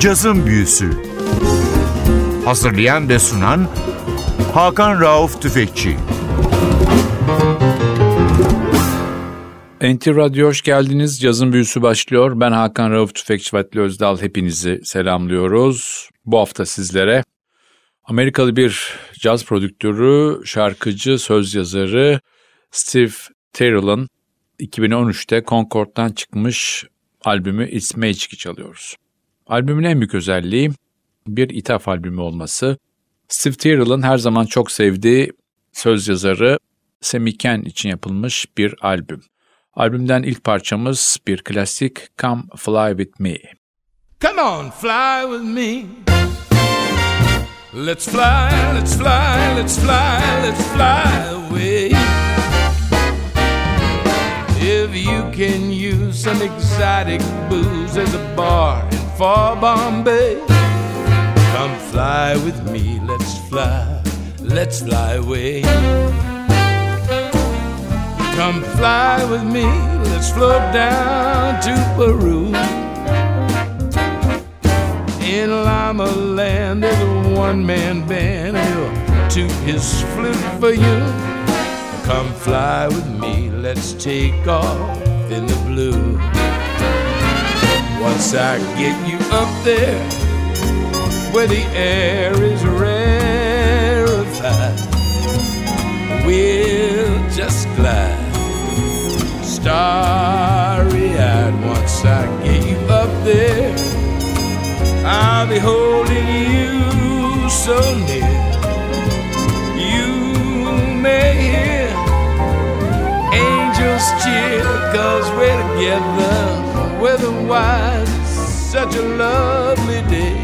Cazın Büyüsü Hazırlayan ve sunan Hakan Rauf Tüfekçi NTV Radyo hoş geldiniz. Cazın Büyüsü başlıyor. Ben Hakan Rauf Tüfekçi Vatli Özdal. Hepinizi selamlıyoruz. Bu hafta sizlere Amerikalı bir caz prodüktörü, şarkıcı, söz yazarı Steve Terrell'ın 2013'te Concord'dan çıkmış albümü It's Magic'i çalıyoruz. Albümün en büyük özelliği bir ithaf albümü olması. Steve Terrell'ın her zaman çok sevdiği söz yazarı Sammy Ken için yapılmış bir albüm. Albümden ilk parçamız bir klasik Come Fly With Me. Come on, fly with me. Let's fly, let's fly, let's fly, let's fly away. If you can use some exotic booze as a bar in far Bombay, come fly with me, let's fly, let's fly away. Come fly with me, let's float down to Peru. In Lima Land, there's a one man band, and he'll toot his flute for you. Come fly with me, let's take off in the blue. Once I get you up there, where the air is rarefied, we'll just glide starry eyed. Once I get you up there, I'll be holding you so near. You may hear cheer, cause we're together. Weatherwise, it's such a lovely day.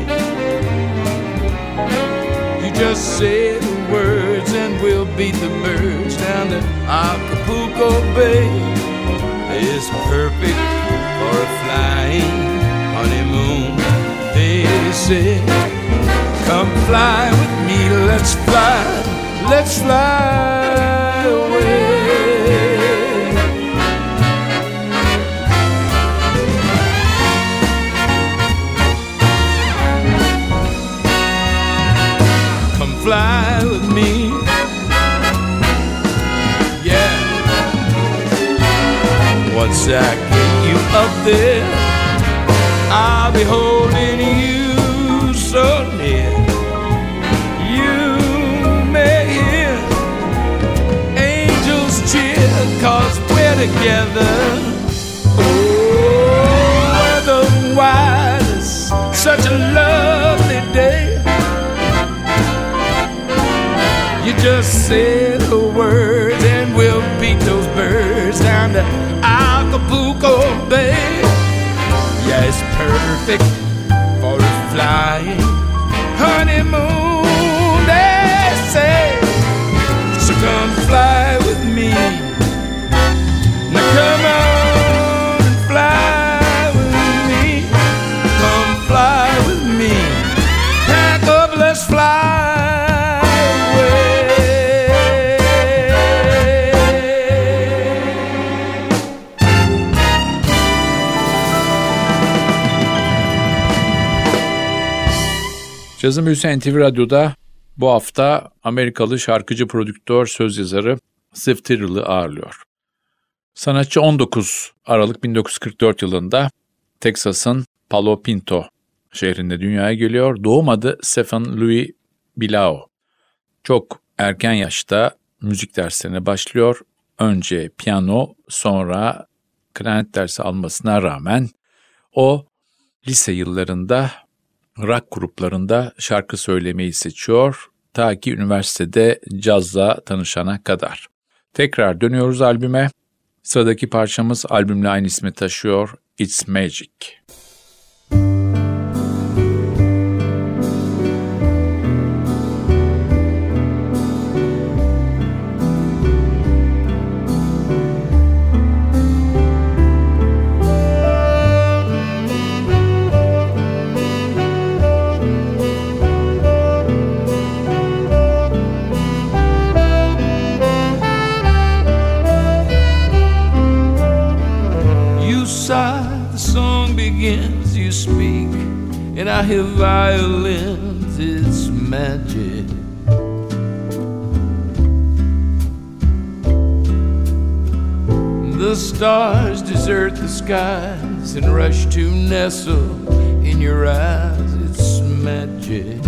You just say the words, and we'll beat the birds down to Acapulco Bay is perfect for a flying honeymoon. They say, Come fly with me, let's fly, let's fly I get you up there, I'll be holding you so near. You may hear angels cheer, cause we're together. Oh, weatherwise, such a lovely day. You just say the words and we'll beat those birds down to Bay. Yeah, it's perfect Cazın Büyüsü NTV Radyo'da bu hafta Amerikalı şarkıcı, prodüktör, söz yazarı Steve Tyrrell'ı ağırlıyor. Sanatçı 19 Aralık 1944 yılında Texas'ın Palo Pinto şehrinde dünyaya geliyor. Doğum adı Stephen Louis Bilao. Çok erken yaşta müzik derslerine başlıyor. Önce piyano, sonra klarnet dersi almasına rağmen o lise yıllarında rock gruplarında şarkı söylemeyi seçiyor ta ki üniversitede cazla tanışana kadar. Tekrar dönüyoruz albüme. Sıradaki parçamız albümle aynı ismi taşıyor. It's Magic. You sigh, the song begins. and I hear violins, it's magic. The stars desert the skies and rush to nestle in your eyes, it's magic.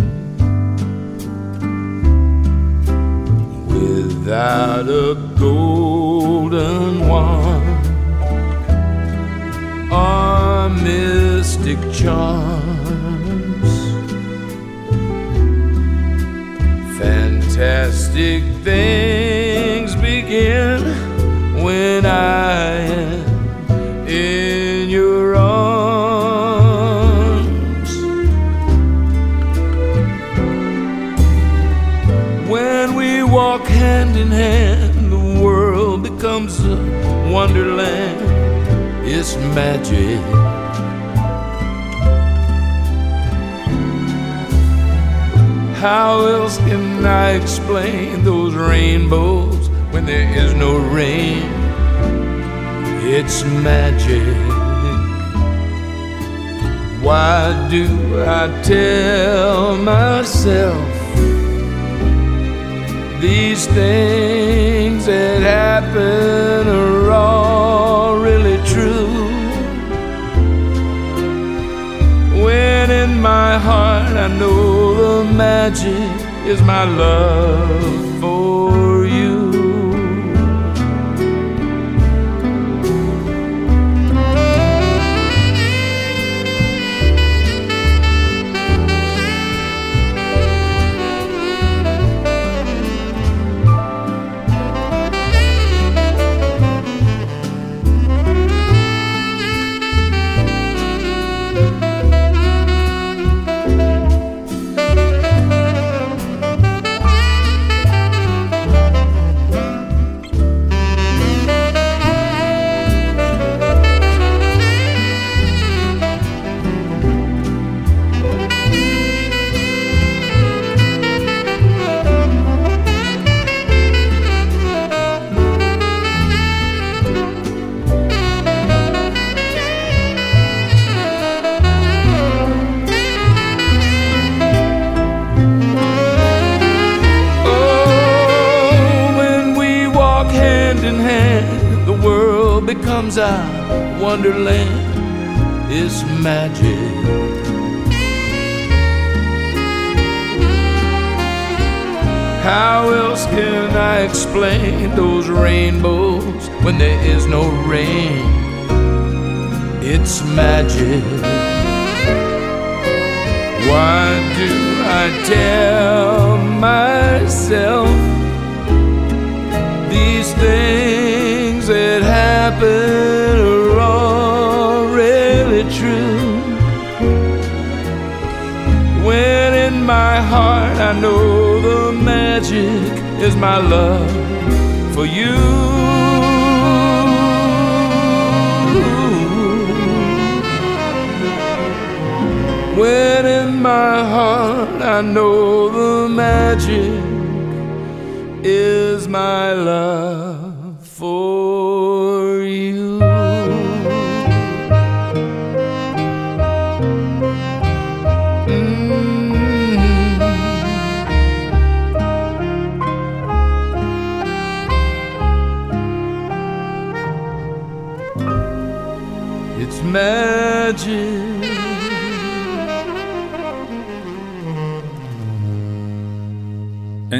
Without a golden wand mystic charms, fantastic things begin when I am in your arms. When we walk hand in hand, the world becomes a wonderland. It's magic. How else can I explain those rainbows when there is no rain? It's magic. Why do I tell myself these things that happen magic is my love else can I explain those rainbows when there is no rain? It's magic. Why do I tell myself these things that happen are all really true? When in my heart I know is my love for you. When in my heart I know the magic is my love for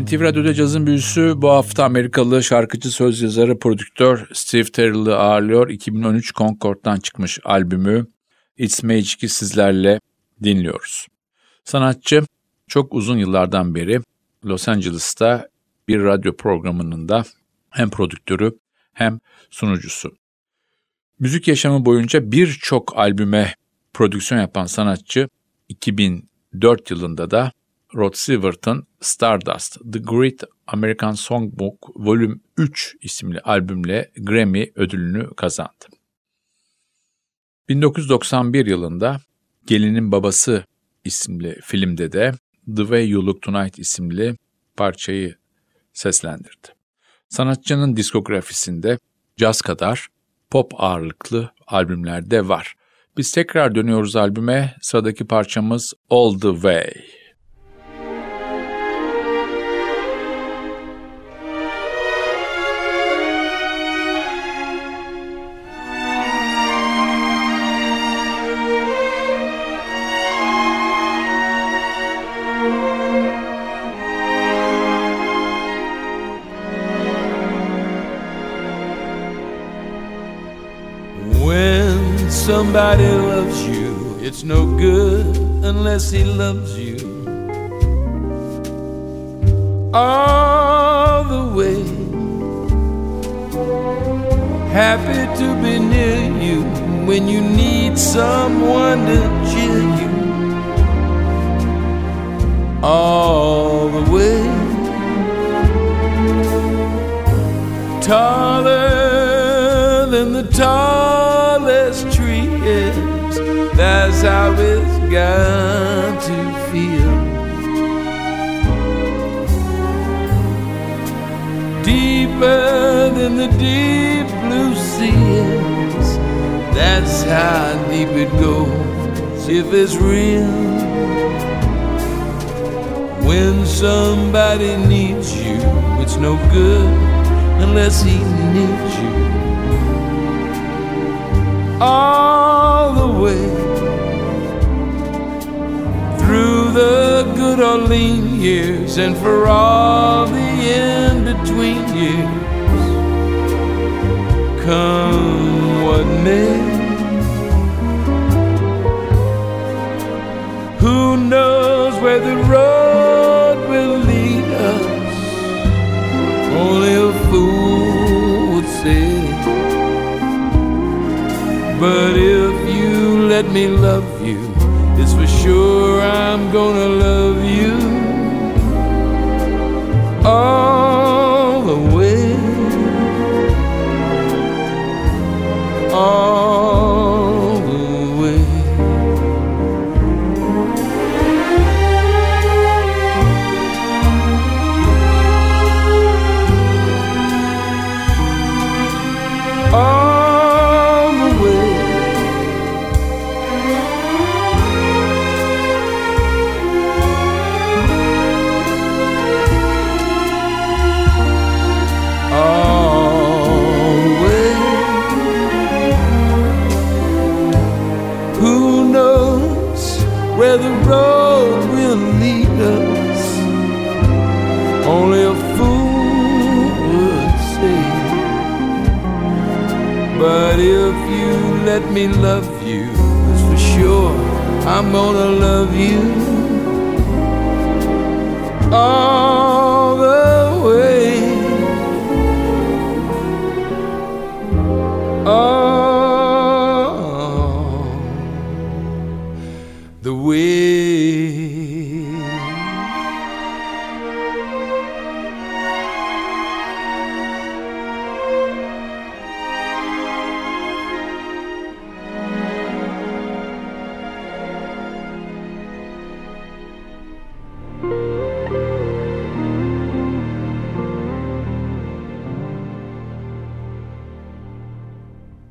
NTV Radyo'da cazın büyüsü bu hafta Amerikalı şarkıcı, söz yazarı, prodüktör Steve Terrell'ı ağırlıyor. 2013 Concord'dan çıkmış albümü It's Magic'i sizlerle dinliyoruz. Sanatçı çok uzun yıllardan beri Los Angeles'ta bir radyo programının da hem prodüktörü hem sunucusu. Müzik yaşamı boyunca birçok albüme prodüksiyon yapan sanatçı 2004 yılında da Rod Stewart'ın Stardust, The Great American Songbook Volume 3 isimli albümle Grammy ödülünü kazandı. 1991 yılında Gelinin Babası isimli filmde de The Way You Look Tonight isimli parçayı seslendirdi. Sanatçının diskografisinde caz kadar pop ağırlıklı albümler de var. Biz tekrar dönüyoruz albüme. Sıradaki parçamız All The Way. Somebody loves you, it's no good unless he loves you. All the way, happy to be near you when you need someone to cheer you. All the way, taller than the tallest that's how it's got to feel. Deeper than the deep blue seas. That's how deep it goes if it's real. When somebody needs you, it's no good unless he needs you. Lean years and for all the in between years. Come what may. Who knows where the road will lead us? Only a fool would say. But if you let me love you, it's for sure I'm gonna love you let me love you, for sure. I'm gonna love you. All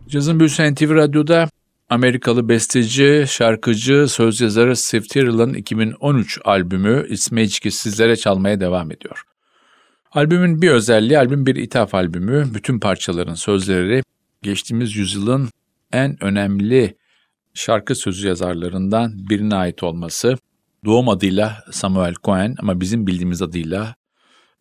Cazın Büyüsü NTV Radyo'da Amerikalı besteci, şarkıcı, söz yazarı Steve Tyrrell'ın 2013 albümü İsme İçki sizlere çalmaya devam ediyor. Albümün bir özelliği, albüm bir ithaf albümü. Bütün parçaların sözleri geçtiğimiz yüzyılın en önemli şarkı sözü yazarlarından birine ait olması. Doğum adıyla Samuel Cohen ama bizim bildiğimiz adıyla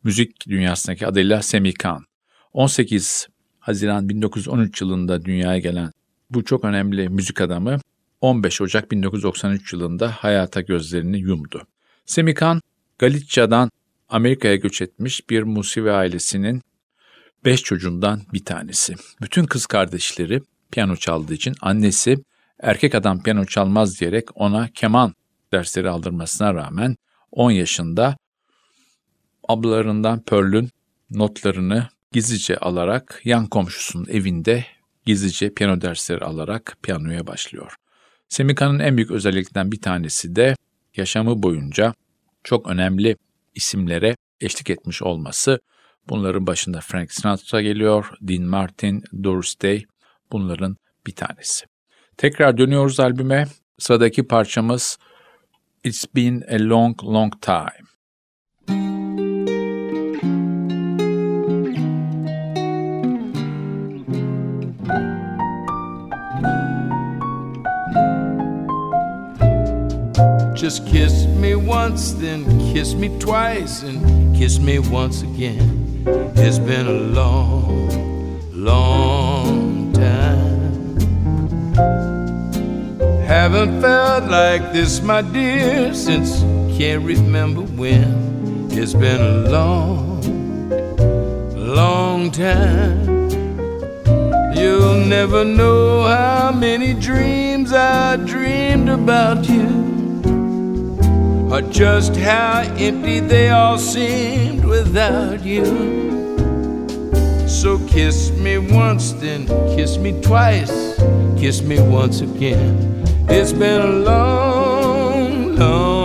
müzik dünyasındaki adıyla Semih Khan. 18 Haziran 1913 yılında dünyaya gelen bu çok önemli müzik adamı 15 Ocak 1993 yılında hayata gözlerini yumdu. Semih Khan, Galicia'dan Amerika'ya göç etmiş bir Musevi ailesinin beş çocuğundan bir tanesi. Bütün kız kardeşleri piyano çaldığı için annesi erkek adam piyano çalmaz diyerek ona keman dersleri aldırmasına rağmen 10 yaşında ablalarından Pearl'ün notlarını gizlice alarak yan komşusunun evinde gizlice piyano dersleri alarak piyanoya başlıyor. Semika'nın en büyük özelliklerinden bir tanesi de yaşamı boyunca çok önemli isimlere eşlik etmiş olması. Bunların başında Frank Sinatra geliyor, Dean Martin, Doris Day bunların bir tanesi. Tekrar dönüyoruz albüme. Sıradaki parçamız It's Been a Long Long Time. Just kiss me once, then kiss me twice, and kiss me once again. It's been a long, long time. Haven't felt like this, my dear, since can't remember when. It's been a long, long time. You'll never know how many dreams I dreamed about you or just how empty they all seemed without you. So kiss me once, then kiss me twice, kiss me once again. It's been a long, long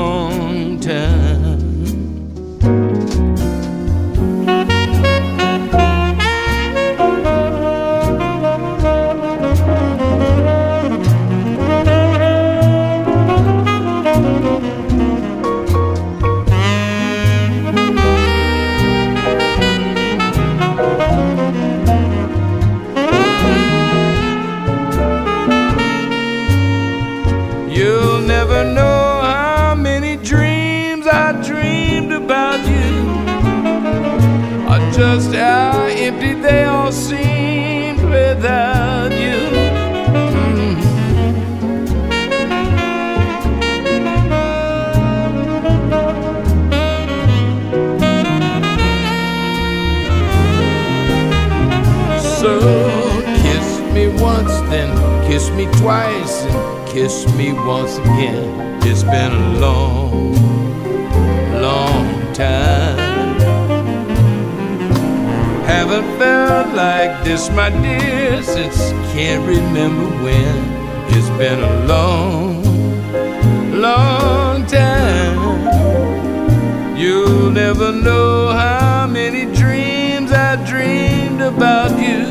just how empty they all seemed without you. Mm. So kiss me once, then kiss me twice, and kiss me once again. It's been a long, long time. Haven't felt like this, my dear, since can't remember when. It's been a long, long time. You'll never know how many dreams I dreamed about you,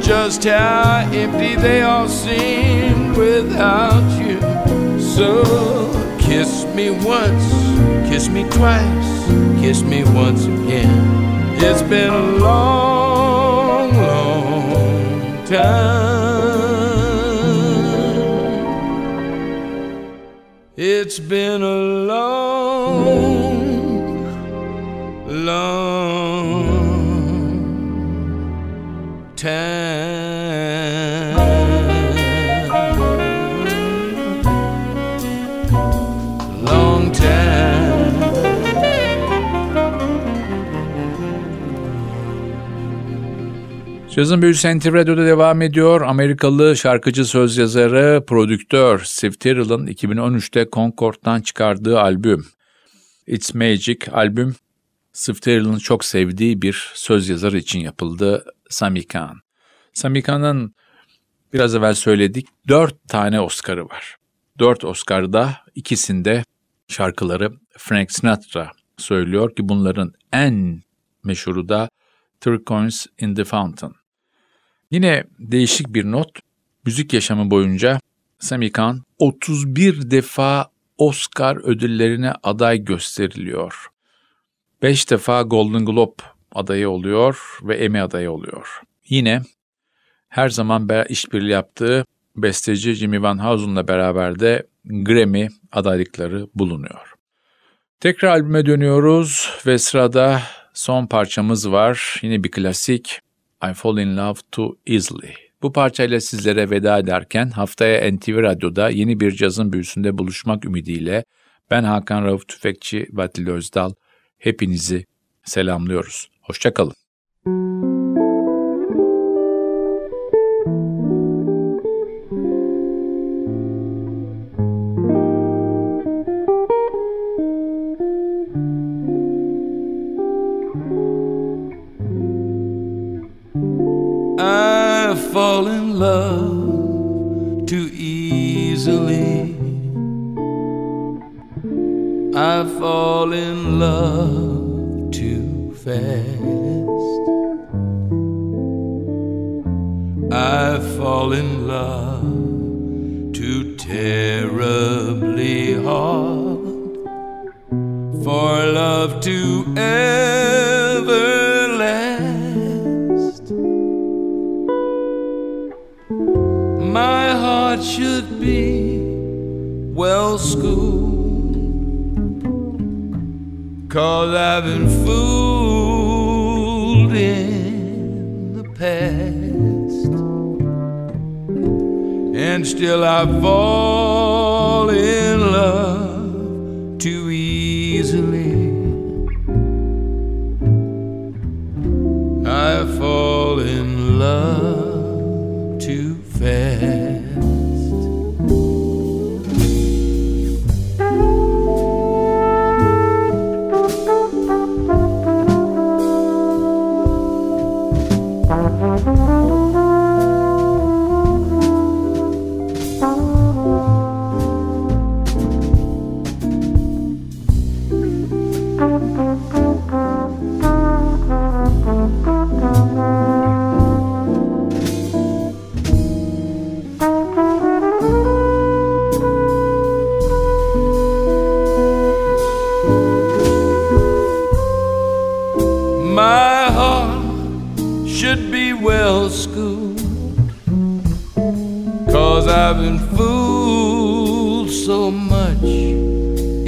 just how empty they all seem without you. So kiss me once, kiss me twice, kiss me once again. It's been a long, long time. It's been a long, long time. Long time. Cazın Büyüsü NTV Radyo'da devam ediyor. Amerikalı şarkıcı, söz yazarı, prodüktör Steve Tyrrell'ın 2013'te Concord'dan çıkardığı albüm It's Magic albüm Steve Tyrrell'ın çok sevdiği bir söz yazarı için yapıldı Sami Khan. Sami Khan'ın biraz evvel söyledik dört tane Oscar'ı var. Dört Oscar'da ikisinde şarkıları Frank Sinatra söylüyor ki bunların en meşhuru da Turquoise in the Fountain. Yine değişik bir not, müzik yaşamı boyunca Sami Khan 31 defa Oscar ödüllerine aday gösteriliyor. 5 defa Golden Globe adayı oluyor ve Emmy adayı oluyor. Yine her zaman işbirliği yaptığı besteci Jimmy Van Housen'la beraber de Grammy adaylıkları bulunuyor. Tekrar albüme dönüyoruz ve sırada son parçamız var. Yine bir klasik I Fall in Love Too Easily. Bu parçayla sizlere veda ederken haftaya NTV Radyo'da yeni bir cazın büyüsünde buluşmak ümidiyle ben Hakan Rauf Tüfekçi ve Özdal hepinizi selamlıyoruz. Hoşçakalın. Love to ever last. My heart should be well schooled, cause I've been fooled in the past, and still I fall in love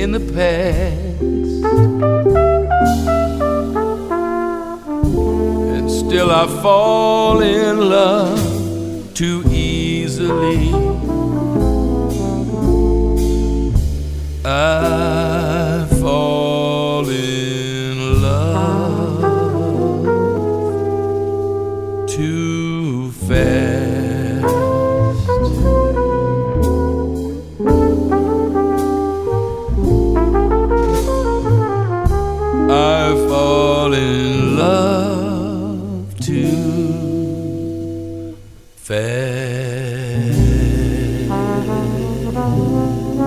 in the past. And still I fall in love too easily. I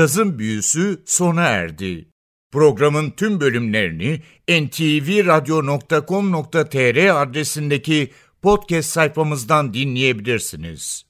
Cazın Büyüsü sona erdi. Programın tüm bölümlerini ntvradio.com.tr adresindeki podcast sayfamızdan dinleyebilirsiniz.